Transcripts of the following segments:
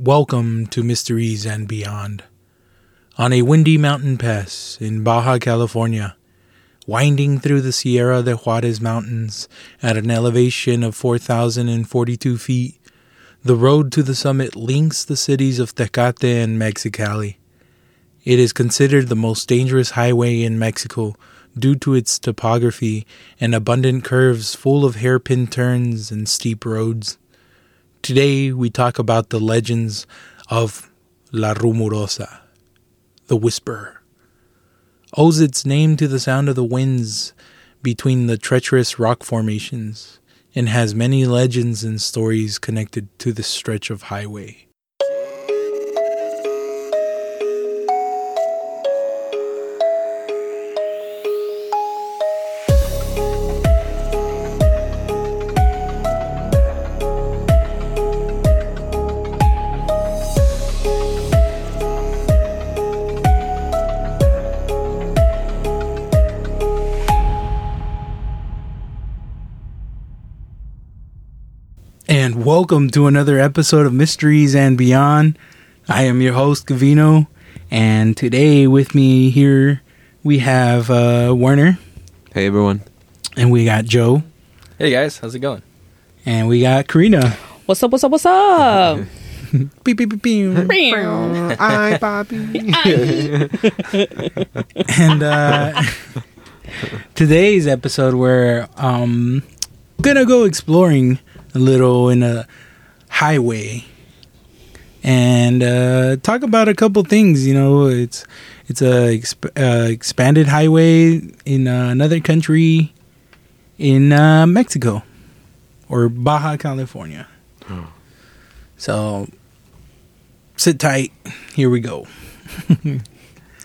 Welcome to Mysteries and Beyond. On a windy mountain pass in Baja California, winding through the Sierra de Juarez Mountains at an elevation of 4,042 feet, the road to the summit links the cities of Tecate and Mexicali. It is considered the most dangerous highway in Mexico due to its topography and abundant curves full of hairpin turns and steep roads. Today we talk about the legends of La Rumorosa, the Whisperer. Owes its name to the sound of the winds between the treacherous rock formations and has many legends and stories connected to this stretch of highway. Welcome to another episode of Mysteries and Beyond. I am your host, Gavino, and today with me here we have uh, Werner, Hey everyone. and we got Joe, Hey guys, how's it going? and we got Karina. What's up? What's up? What's up? Beep, beep, beep, beep. Hi, Bobby. and uh, today's episode we're um, gonna go exploring a little in a highway. And uh, talk about a couple things you know it's it's a exp- uh, expanded highway in uh, another country in uh, mexico or baja california. So sit tight. Here we go.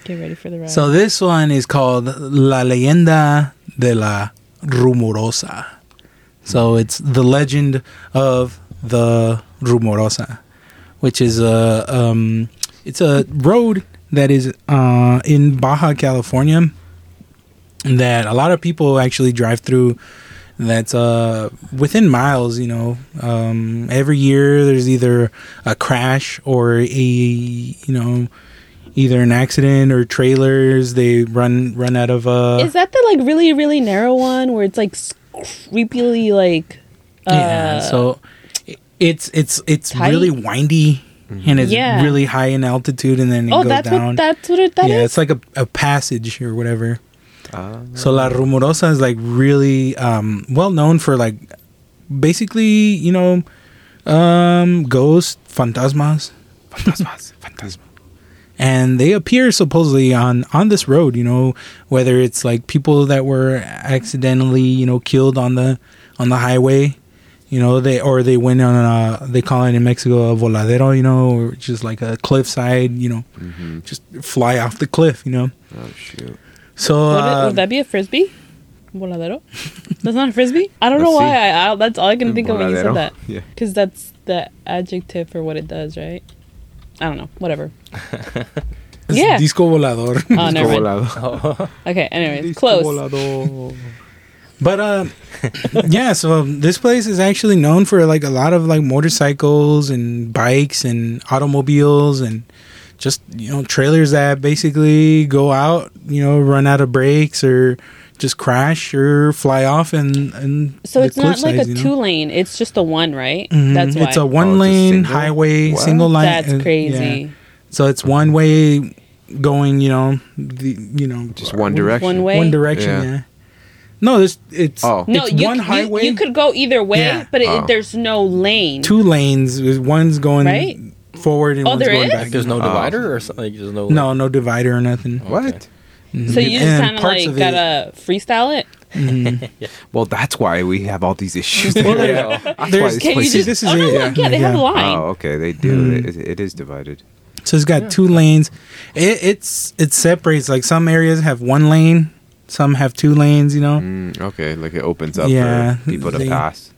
Get ready for the ride. so this one is called La Leyenda de la Rumorosa. So it's the legend of the Rumorosa, which is a um, it's a road that is uh, in Baja California that a lot of people actually drive through. That's uh, within miles, you know. Um, every year there's either a crash or a you know either an accident or trailers they run run out of uh is that the like really really narrow one where it's like creepily like uh, yeah so it's it's it's tight? really windy and it's Yeah. really high in altitude and then it oh goes that's down. what that's what it, that yeah is? it's like a, a passage or whatever. Uh, so la rumorosa is like really um well known for like basically you know um ghosts fantasmas. Fantasmas. Fantasmas and they appear supposedly on on this road you know whether it's like people that were accidentally you know killed on the on the highway you know they or they went on a they call it in mexico a voladero you know or just like a cliffside you know mhm. just fly off the cliff you know Oh shoot. so would, it, uh, would that be a frisbee? Voladero? that's not a frisbee. I don't know Let's why. I, I that's all I can think of when you said that. Yeah. Because that's the adjective for what it does, right? I don't know. Whatever. yeah. disco volador Oh, never mind. Volado. Okay. Anyways, Disco close. volador. But uh, yeah. So this place is actually known for like a lot of like motorcycles and bikes and automobiles and just you know trailers that basically go out, you know, run out of brakes or just crash or fly off and and So the it's not like a you know? two lane. It's just a one, right? Mhm. That's why. It's a one Oh, it's a lane single? highway, What? single line. That's uh, crazy. yeah. So it's one way going, you know, the you know Just one direction. One way. one direction. Yeah. Yeah. No, this it's Oh. No, it's you, one highway. You, could go either way, Yeah. but it, Oh. there's no lane. two lanes. One's going Right? forward and Oh, one's there going is? back. Like there's no Oh. divider or something. Like, there's no. no, no divider or nothing. What? Mhm. So you just kind of like of gotta freestyle it. mhm. Well, that's why we have all these issues. Well, Yeah. There's- Can you just? this is oh no, it, look, yeah. yeah, they have a line. Oh, okay. They do. Mhm. It, it is divided. So it's got two lanes. It, it's it separates. Like some areas have one lane, some have two lanes. You know, Mm, okay, like it opens up Yeah, for people to they- pass.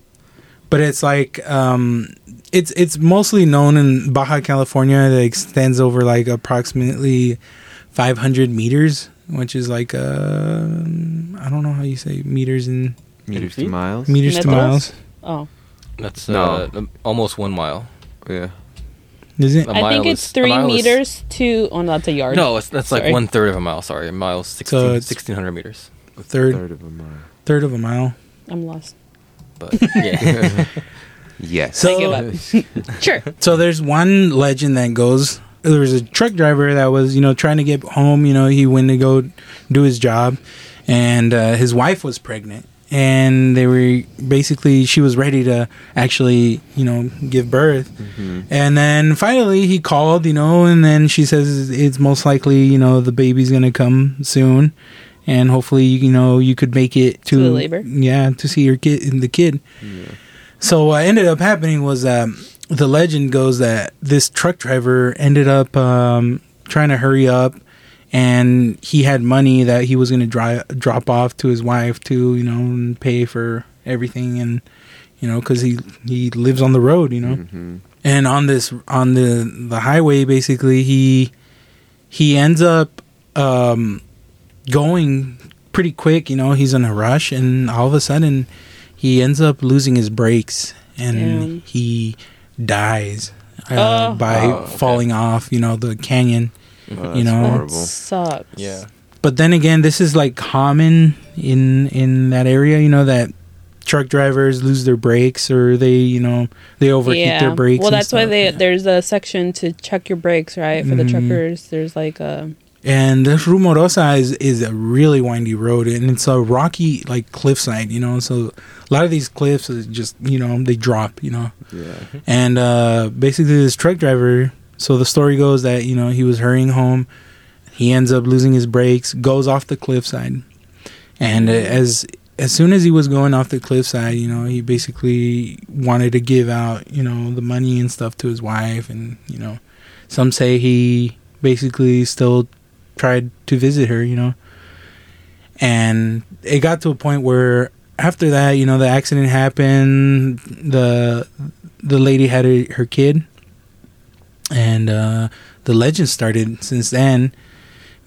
but it's like um, it's it's mostly known in Baja California. That extends over like approximately 500 meters, which is like uh, I don't know how you say meters in Meters to miles. meters to miles. Oh, That's No. uh, um, almost one mile. Yeah. Is it? A I mile think it's a three mile is- meters to. Oh, no, that's a yard. No, it's, that's like one third of a mile. Sorry, a mile is 16, So 1600 meters. A third Third of a mile. third of a mile. I'm lost. But yeah, Yes. So- I give up. sure. So there's one legend that goes. There was a truck driver that was, you know, trying to get home. You know, he went to go do his job, and uh, his wife was pregnant, and they were basically she was ready to actually, you know, give birth. And then finally he called, you know, and then she says it's most likely, you know, the baby's gonna come soon, and hopefully, you know, you could make it to, To the labor? yeah, to see your kid, and the kid. So what ended up happening was um, the legend goes that this truck driver ended up um, trying to hurry up, and he had money that he was going to dri- drop off to his wife to you know and pay for everything, and you know because he he lives on the road, you know, Mhm. and on this on the the highway basically he he ends up um, going pretty quick, you know, he's in a rush, and all of a sudden he ends up losing his brakes and Damn. he dies uh, Oh. by Oh, okay. falling off, you know, the canyon. Oh, You know. That horrible. sucks. yeah. But then again, this is like common in in that area, you know, that truck drivers lose their brakes or they, you know, they overheat their brakes. Well, and that's why they Yeah. there's a section to check your brakes, right? For the Mhm. truckers, there's like a And this Rumorosa is is a really windy road, and it's a rocky like cliffside, you know. So a lot of these cliffs is just you know they drop, you know. Yeah. And uh, basically, this truck driver. So the story goes that you know he was hurrying home, he ends up losing his brakes, goes off the cliffside, and uh, as as soon as he was going off the cliffside, you know, he basically wanted to give out, you know, the money and stuff to his wife, and you know, some say he basically still tried to visit her, you know, and it got to a point where after that, you know, the accident happened, the the lady had her, her kid, and uh, the legend started since then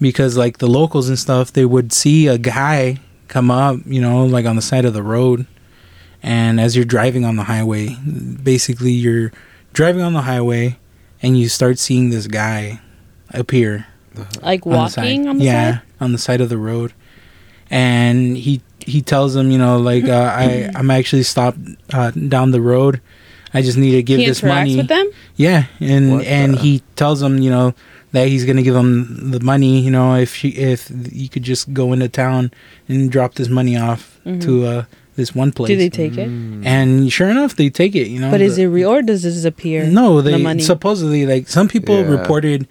because like the locals and stuff, they would see a guy come up, you know, like on the side of the road, and as you're driving on the highway, basically you're driving on the highway, and you start seeing this guy appear like on the walking side. on the yeah, side. on the side of the road, and he he tells them, you know, like uh, I I'm actually stopped uh, down the road. I just need to give He this interacts money. with them. Yeah, and What and the- he tells them, you know, that he's gonna give them the money. You know, if she if you could just go into town and drop this money off Mhm. to uh, this one place. Do they take it? Mm. and sure enough, they take it. You know, But is it real or does it disappear? no, the they money. supposedly like some people Yeah. reported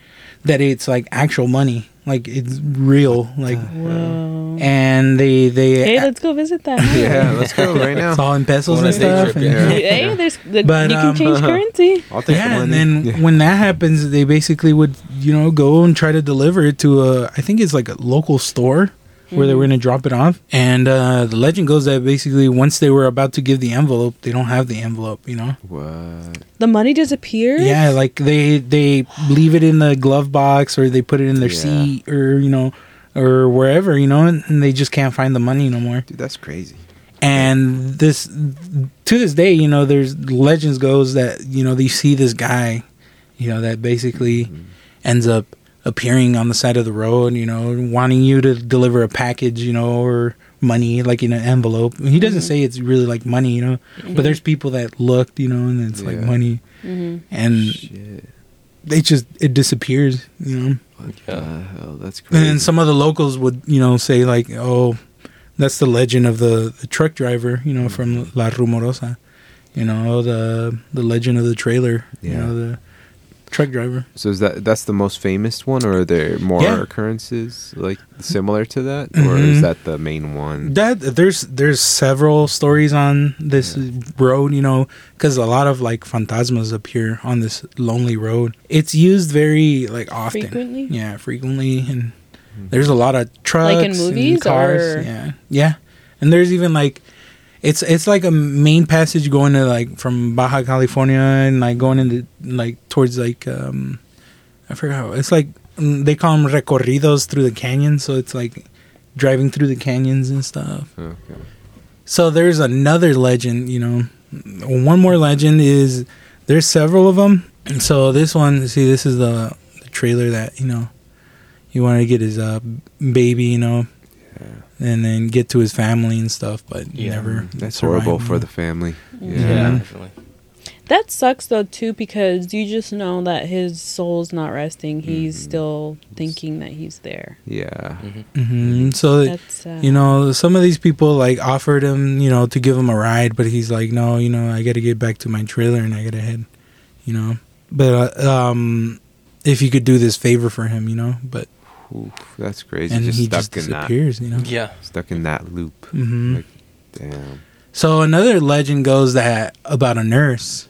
that it's like actual money, like it's real, like, Whoa. and they they Hey, let's go visit that. Yeah, let's go right now. it's all in pesos and stuff. trip, and- yeah. hey, there's the, But, you can um, change currency. I'll take yeah, the and then Yeah. when that happens, they basically would you know go and try to deliver it to a I think it's like a local store where they were Mm-hmm. going to drop it off. And uh, the legend goes that basically once they were about to give the envelope, they don't have the envelope. You know. What? The money disappears. Yeah, like they they leave it in the glove box or they put it in their Yeah. seat or you know or wherever you know, and, and they just can't find the money no more. Dude, that's crazy. And this to this day, you know, there's legends goes that you know they see this guy, you know, that basically ends up appearing on the side of the road, you know, wanting you to deliver a package, you know, or money like in an envelope. He doesn't mm-hmm. say it's really like money, you know, but there's mm-hmm. people that looked, you know, and it's like Yeah. money, hmm and Shit. they just it disappears, you know. What Yeah. hell? That's And crazy. then some of the locals would, you know, say like, "Oh, that's the legend of the, the truck driver," you know, mm-hmm. from La Rumorosa. You know, the the legend of the trailer. You know, the truck driver. So is that that's the most famous one, or are there more Yeah. occurrences like similar to that, or mm-hmm. is that the main one? That there's there's several stories on this road, you know, because a lot of like fantasmas appear on this lonely road. It's used very like often, Frequently? yeah, frequently, and hmm. there's a lot of trucks, Like in and movies, cars, or- yeah, yeah, and there's even like. It's it's like a main passage going to like from Baja California and like going into like towards like um I forgot how it's like mm, they call them recorridos through the canyon so it's like driving through the canyons and stuff. Okay. So there's another legend, you know. One more legend is there's several of them. And so this one, see, this is the, the trailer that you know he wanted to get his uh, baby, you know, and then get to his family and stuff, but Yeah. never. That's survived, horrible for the family. Yeah, Yeah. definitely. That sucks though too because you just know that his soul's not resting. He's Mhm. still thinking that he's there. Yeah. hmm Mhm. So That's sad. you know, some of these people like offered him, you know, to give him a ride, but he's like, no, you know, I got to get back to my trailer and I got to head, you know. But uh, um, if you could do this favor for him, you know, but Oof, that's crazy. and just he stuck just in that disappears, you know. Yeah. stuck in that loop. hmm Like, damn. So another legend goes that about a nurse.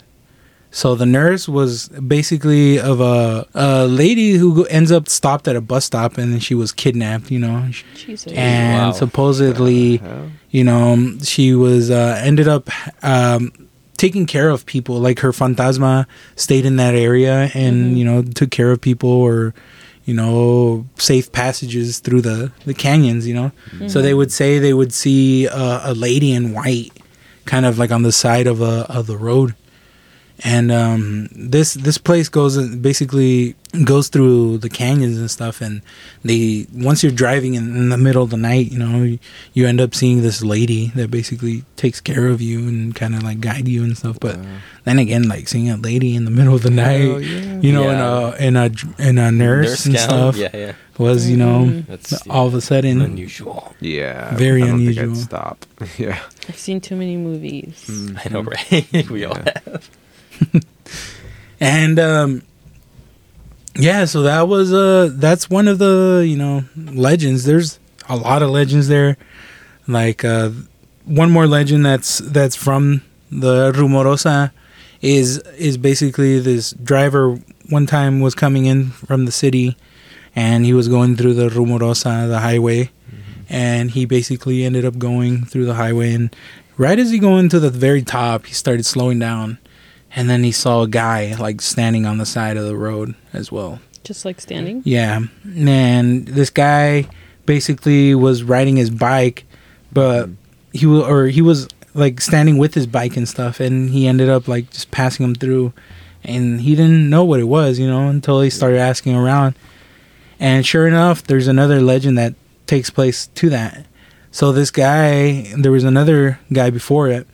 So the nurse was basically of a, a lady who ends up stopped at a bus stop and then she was kidnapped, you know. Jesus. And Wow. supposedly, The hell? you know, she was uh, ended up um, taking care of people. Like her fantasma stayed in that area and Mhm. you know took care of people or you know safe passages through the the canyons. You know, mm-hmm. so they would say they would see a, a lady in white, kind of like on the side of a of the road. And um, this this place goes basically goes through the canyons and stuff. And they once you're driving in, in the middle of the night, you know, you, you end up seeing this lady that basically takes care of you and kind of like guide you and stuff. But Wow. then again, like seeing a lady in the middle of the night, Hell yeah. you know, Yeah. in a in a in a nurse, and gown, stuff Yeah, yeah. was you know Mhm. That's all of a sudden unusual. Yeah. Very I don't unusual. Think I'd stop. yeah. I've seen too many movies. Mm. I know, right? we all have. And um yeah so that was uh that's one of the you know legends. There's a lot of legends there. Like uh one more legend that's that's from the rumorosa is is basically this driver one time was coming in from the city and he was going through the rumorosa the highway. And he basically ended up going through the highway and right as he going to the very top he started slowing down and then he saw a guy like standing on the side of the road as well. Just like standing. yeah. And this guy basically was riding his bike but he was or he was like standing with his bike and stuff and he ended up like just passing him through. And he didn't know what it was you know until he started asking around. And sure enough there's another legend that takes place to that. So this guy there was another guy before it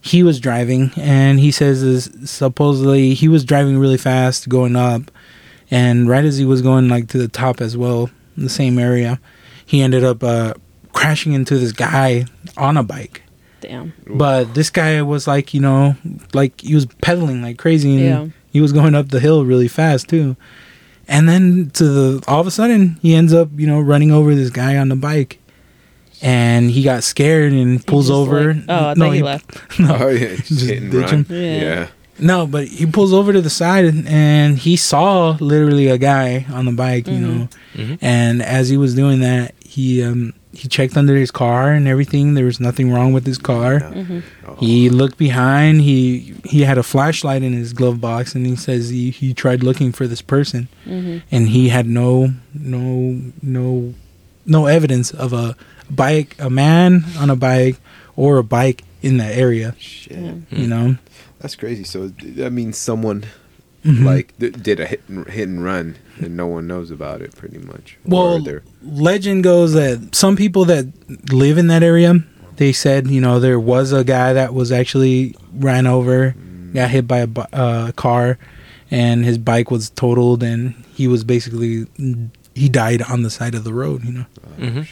he was driving and he says is supposedly he was driving really fast going up and right as he was going like to the top as well in the same area he ended up uh, crashing into this guy on a bike Damn. but this guy was like you know like he was pedaling like crazy and Yeah. he was going up the hill really fast too and then to the all of a sudden he ends up you know running over this guy on the bike and he got scared and pulls over like- oh, I no thought he left. no, Oh yeah. Just, Just hit and ditch him? Yeah. Yeah. no but he pulls over to the side and, and he saw literally a guy on the bike you Mhm. know hmm and as he was doing that he um he checked under his car and everything there was nothing wrong with his car hmm Oh. he looked behind he he had a flashlight in his glove box and he says he, he tried looking for this person hmm and he had no no no no evidence of a bike a man on a bike or a bike in that area Shit. You know That's crazy. So that means someone Mhm. like th- did a hit and, hit and run, and no one knows about it, pretty much. Well, they're- legend goes that some people that live in that area, they said, you know, there was a guy that was actually ran over, got hit by a uh, car, and his bike was totaled, and he was basically he died on the side of the road, you know. oh, Mhm.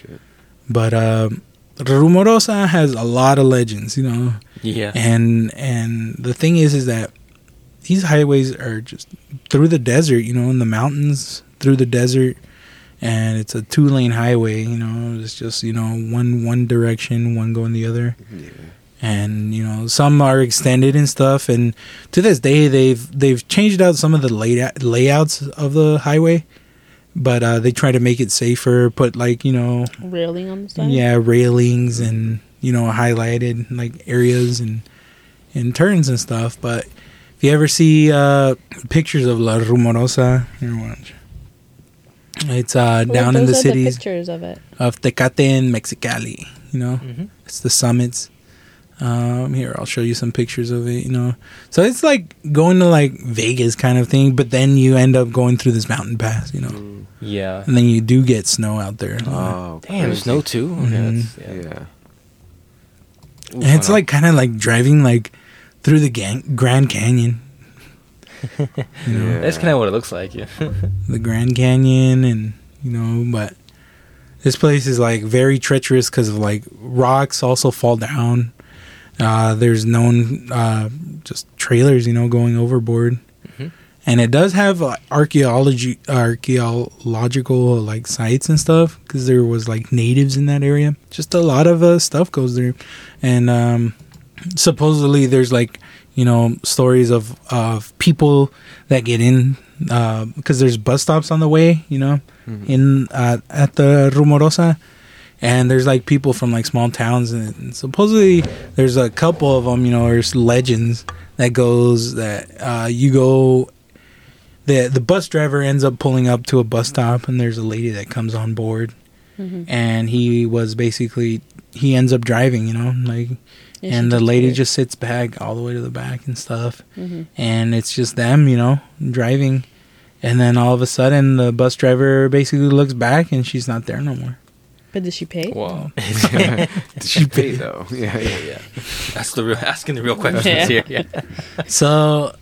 But um, Rumorosa has a lot of legends, you know, Yeah. and and the thing is, is that these highways are just through the desert, you know, in the mountains, through the desert, and it's a two lane highway. You know, it's just you know one one direction, one going the other, Yeah. and you know some are extended and stuff. And to this day, they've they've changed out some of the layout layouts of the highway, but uh, they try to make it safer. Put like you know Railing on the side. yeah railings and you know highlighted like areas and and turns and stuff but if you ever see uh pictures of la rumorosa here watch it's uh Well, down in the cities pictures of it. of tecate and mexicali you know hmm it's the summits Um, here, I'll show you some pictures of it. You know, so it's like going to like Vegas kind of thing, but then you end up going through this mountain pass. You know, Mm. Yeah. and then you do get snow out there. Oh, Damn, crazy. snow too. Okay, Mhm. that's, yeah. Yeah. Ooh, and it's like kind of like driving like through the gang- Grand Canyon. you know, Yeah. that's kind of what it looks like. Yeah. the Grand Canyon, and you know, but this place is like very treacherous because of like rocks also fall down. Uh, there's known uh, just trailers, you know, going overboard, Mhm. and it does have uh, archaeology, archaeological like sites and stuff because there was like natives in that area. Just a lot of uh, stuff goes there, and um, supposedly there's like you know stories of of people that get in because there's bus stops on the way, you know, Mhm. in uh, at the Rumorosa, and there's like people from like small towns, and supposedly there's a couple of them, you know, there's legends that goes that uh, you go. The, the bus driver ends up pulling up to a bus stop and there's a lady that comes on board Mhm. and he was basically he ends up driving you know like Yeah, and the lady just sits back all the way to the back and stuff Mhm. and it's just them you know driving and then all of a sudden the bus driver basically looks back and she's not there no more But did she pay? Wow. Did she pay though? Yeah, yeah. yeah. That's the real asking the real questions Yeah. here. Yeah. so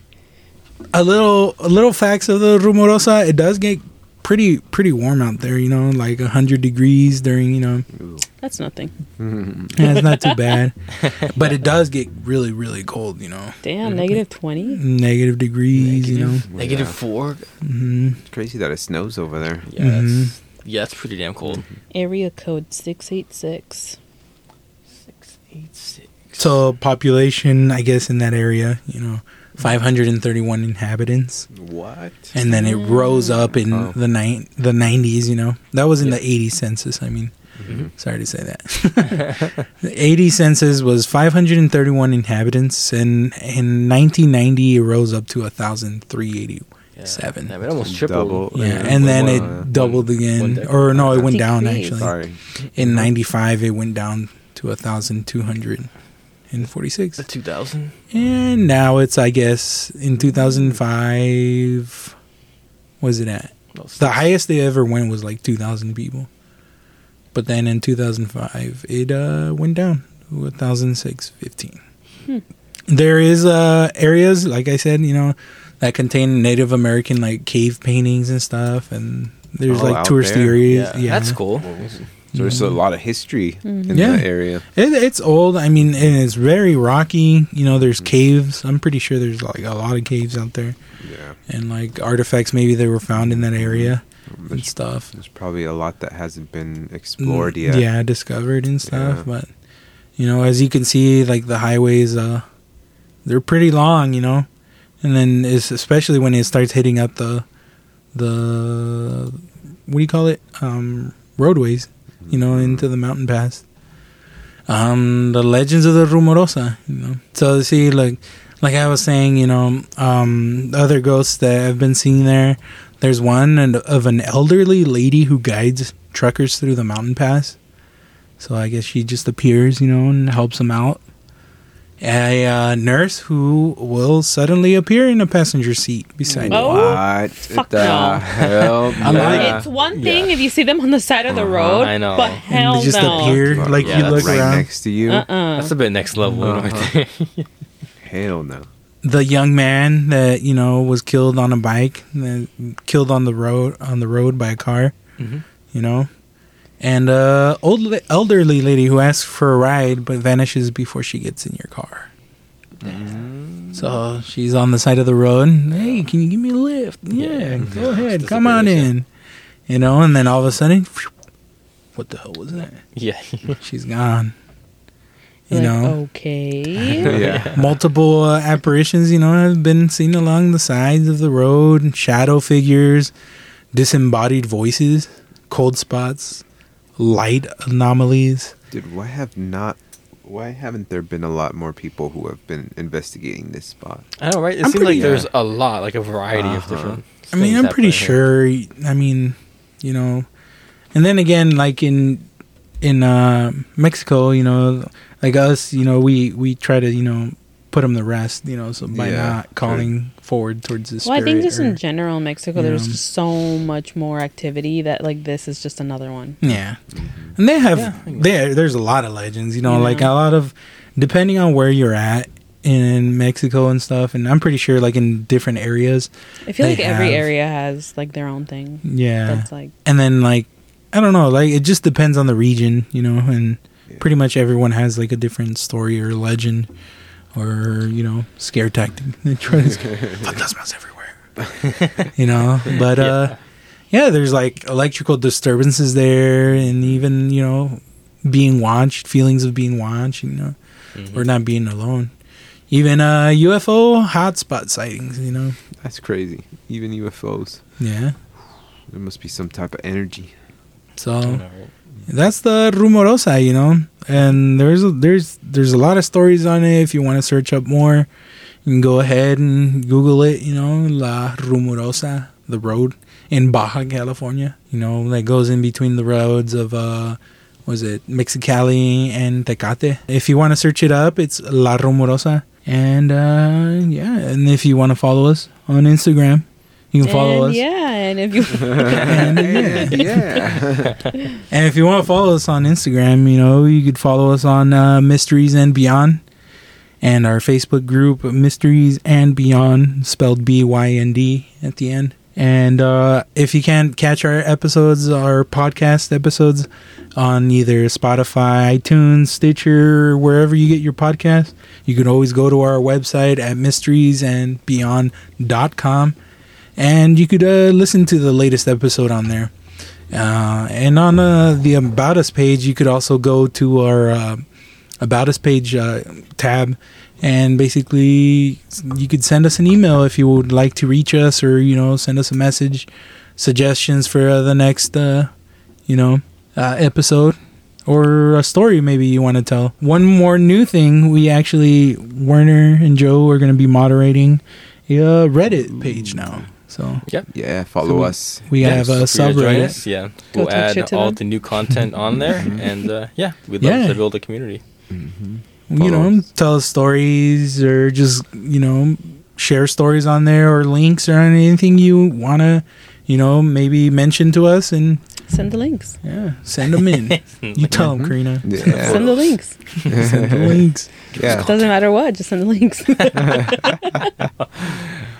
a little a little facts of the rumorosa it does get pretty pretty warm out there you know like 100 degrees during you know Ooh. That's nothing. Yeah, it's not too bad but it does get really really cold you know Damn, negative 20? negative degrees you know Negative Yeah. four. hmm It's crazy that it snows over there. Yeah. Mhm. That's, yeah, it's pretty damn cold. Area code 686. Six, eight, six. So population, I guess, in that area, you know, 531 inhabitants, What? and then it rose up in Oh. the nine the 90s. You know, that was in Yeah. the 80 census. I mean, Mhm. sorry to say that. the 80 census was 531 inhabitants, and in 1990 it rose up to 1,380. Yeah. Seven. Damn, it almost tripled. Double. Yeah, Yeah, and then one- it doubled again, decade. or no, it went down Decreased. actually. Sorry. In '95, it went down to 1,246. The 2000. And now it's, I guess, in 2005. Was it at? No, The highest they ever went was like 2,000 people. But then in 2005, it uh, went down to 1,615. Hmm. There is uh, areas, like I said, you know, that contain Native American like cave paintings and stuff, and there's Oh, like out touristy there? areas. Yeah, Yeah, that's cool. So there's a lot of history in mm-hmm. Yeah. that area. It, it's old. I mean, and it's very rocky. You know, there's mm-hmm. caves. I'm pretty sure there's like a lot of caves out there, Yeah. and like artifacts maybe they were found in that area mm-hmm. and stuff. there's probably a lot that hasn't been explored yet. Yeah, discovered and stuff. Yeah. But you know, as you can see, like the highways, uh, they're pretty long. You know, and then especially when it starts hitting up the the what do you call it? Um, roadways. You know, into the mountain pass. Um, the legends of the Rumorosa. You know, so see, like like I was saying, you know, um, other ghosts that I've been seeing there. There's one and of an elderly lady who guides truckers through the mountain pass. So I guess she just appears, you know, and helps them out. A uh, nurse who will suddenly appear in a passenger seat beside you. Oh. What Fuck the no. hell? I'm like- Yeah. It's one thing Yeah. if you see them on the side of the Uh-huh. road, I know. but And hell and they just no. appear like Yeah, you that's look right around. next to you. Uh-uh. That's a bit next level. you know, right Uh-huh. there. Hell no. The young man that you know was killed on a bike, that killed on the road on the road by a car. Mhm. you know, and uh, old la- elderly lady who asks for a ride but vanishes before she gets in your car. So she's on the side of the road. Hey, can you give me a lift? Yeah, Yeah. go ahead, come on in. You know, and then all of a sudden, what the hell was that? Yeah. She's gone. You Like, know, okay. Yeah. multiple uh, apparitions. You know, have been seen along the sides of the road. Shadow figures, disembodied voices, cold spots, light anomalies. Dude, why have not? Why haven't there been a lot more people who have been investigating this spot? I know, right? It I'm seems like pretty- there's a lot, like a variety of Uh-huh. different. I mean, I'm happening pretty here. sure. I mean, you know, and then again, like in in uh, Mexico, you know, like us, you know, we we try to you know put them to rest, you know, so by Yeah, not calling forward towards the Well, I think just or- in general, in Mexico, there's know. just so much more activity that like this is just another one. Yeah, and they have Yeah, there. There's a lot of legends, you know, Yeah. like a lot of depending on where you're at in Mexico and stuff. And I'm pretty sure, like in different areas, I feel They like every have- area has like their own thing. yeah. That's like and then like I don't know, like it just depends on the region, you know, and Yeah. pretty much everyone has like a different story or legend or you know scare tactic. They try to scare fantasmas everywhere, you know. But uh, yeah, there's like electrical disturbances there, and even you know being watched, feelings of being watched, you know, Mhm. or not being alone. Even uh, UFO hotspot sightings, you know. That's crazy. Even UFOs. Yeah. There must be some type of energy. So. That's the rumorosa you know? And there's a, there's there's a lot of stories on it. If you want to search up more you can go ahead and google it you know? La rumorosa the road in baja california you know that goes in between the roads of uh was it? Mexicali and tecate. If you want to search it up it's la rumorosa. And uh yeah and if you want to follow us on instagram you can follow and us yeah, and if you And, yeah. yeah. And if you want to follow us on Instagram, you know, you could follow us on uh, Mysteries and Beyond and our Facebook group, Mysteries and Beyond, spelled B Y N D at the end. And uh, if you can't catch our episodes, our podcast episodes on either Spotify, iTunes, Stitcher, wherever you get your podcast, you can always go to our website at mysteriesandbeyond.com and you could uh, listen to the latest episode on there. Uh, and on uh, the About Us page, you could also go to our uh, About Us page uh, tab, and basically you could send us an email if you would like to reach us, or you know, send us a message, suggestions for uh, the next, you know, episode, or a story maybe you want to tell. One more new thing: we actually Werner and Joe are going to be moderating a Reddit page now. So Yeah, follow So- us. we have a Feel free to join subreddit. us, Yeah, Go we'll add all them. the new content on there, and uh, yeah, we'd love Yeah. to build a community. hmm you know, Follow. tell us stories or just, you know, share stories on there or links or anything you want to, you know, maybe mention to us and, send the links. yeah, send them in. you tell them, Karina. Yeah. Send the links. send the links. yeah. Doesn't matter what, just send the links.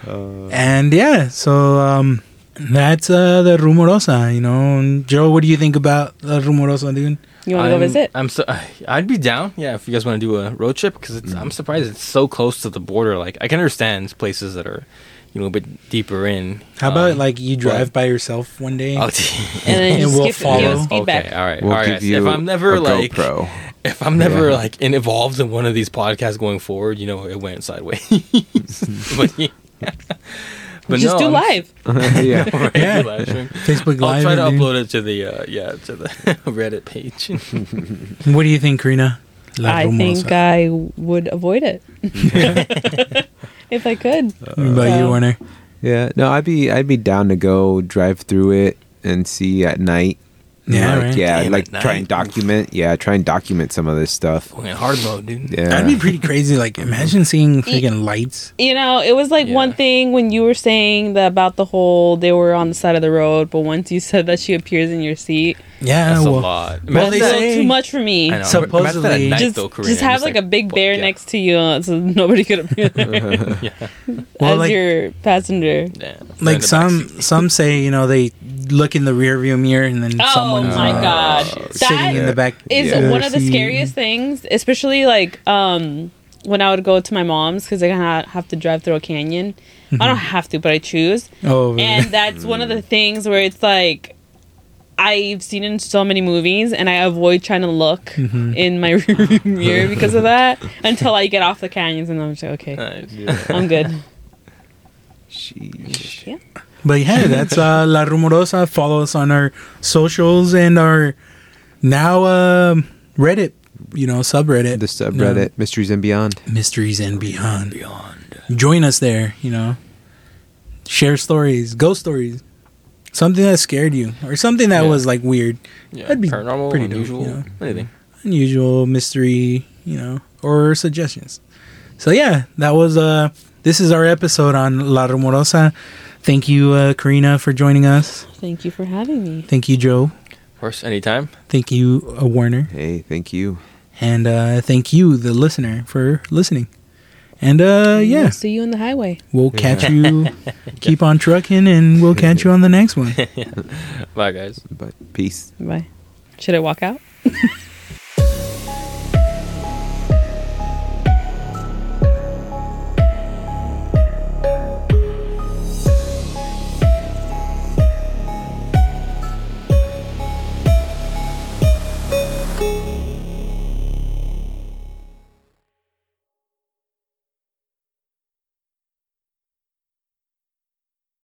And yeah, so um, that's uh, the Rumorosa, you know. And Joe, what do you think about the Rumorosa, dude? you want to go I'm- visit? I'm so I'd be down. Yeah, if you guys want to do a road trip, because Mm. I'm surprised it's so close to the border. Like I can understand places that are, you know, a bit deeper in. How about um, like you drive by yourself one day? Oh, And then And we'll give, give follow. us feedback. Okay, all right, We'll all right. give you if I'm never like, GoPro. if I'm never Yeah. like involved in one of these podcasts going forward, you know, it went sideways. but yeah. But just do I'm- live. yeah. Right, Yeah. live stream. Facebook I'll Live. try to dude. upload it to the uh, yeah to the Reddit page. What do you think, Karina? La I think I would avoid it if I could. What about you, So- Werner? Yeah. No, I'd be I'd be down to go drive through it and see at night. Yeah, Like, right. yeah, Damn, like at try and document. Yeah, try and document some of this stuff. Going in hard mode, dude. Yeah. That'd be pretty crazy. Like, imagine seeing freaking lights. You know, it was like one thing when you were saying that about the whole they were on the side of the road, but once you said that she appears in your seat, Yeah, That's well, a lot. Well, that's they a say- too much for me. I know. Supposedly- that night, Just, though, just have like, a big bear yeah. next to you uh, so nobody could appear there yeah. Well, as like- your passenger. yeah. like some some say, you know, they look in the rear view mirror and then Oh someone's my uh, god. sitting That in the back. is Yeah. one of the scariest things, especially like um when I would go to my mom's because I kind of have to drive through a canyon. I don't have to, but I choose. Oh, And that's one of the things where it's like I've seen in so many movies, and I avoid trying to look Mhm. in my rearview mirror because of that until I get off the canyons, and I'm just like, okay, Nice. I'm good. Sheesh. Yeah. But yeah, that's uh, La Rumorosa. Follow us on our socials and our now um Reddit, you know, subreddit. The subreddit Mysteries and Beyond. Mysteries and Beyond. Beyond. Join us there, you know. Share stories, ghost stories. Something that scared you or something that Yeah. was like weird, Yeah. That'd be Paranormal, pretty dope, unusual, you know? anything. unusual, mystery, you know, or suggestions. So yeah, that was uh this is our episode on La Rumorosa. Thank you, uh, Karina, for joining us. Thank you for having me. Thank you, Joe. Of course, anytime. Thank you, uh, Werner. Hey, thank you. And uh, thank you, the listener, for listening. And uh, yeah, we'll see you on the highway. we'll catch you. Keep on trucking, and we'll catch you on the next one. Bye, guys. But peace. Bye. Should I walk out?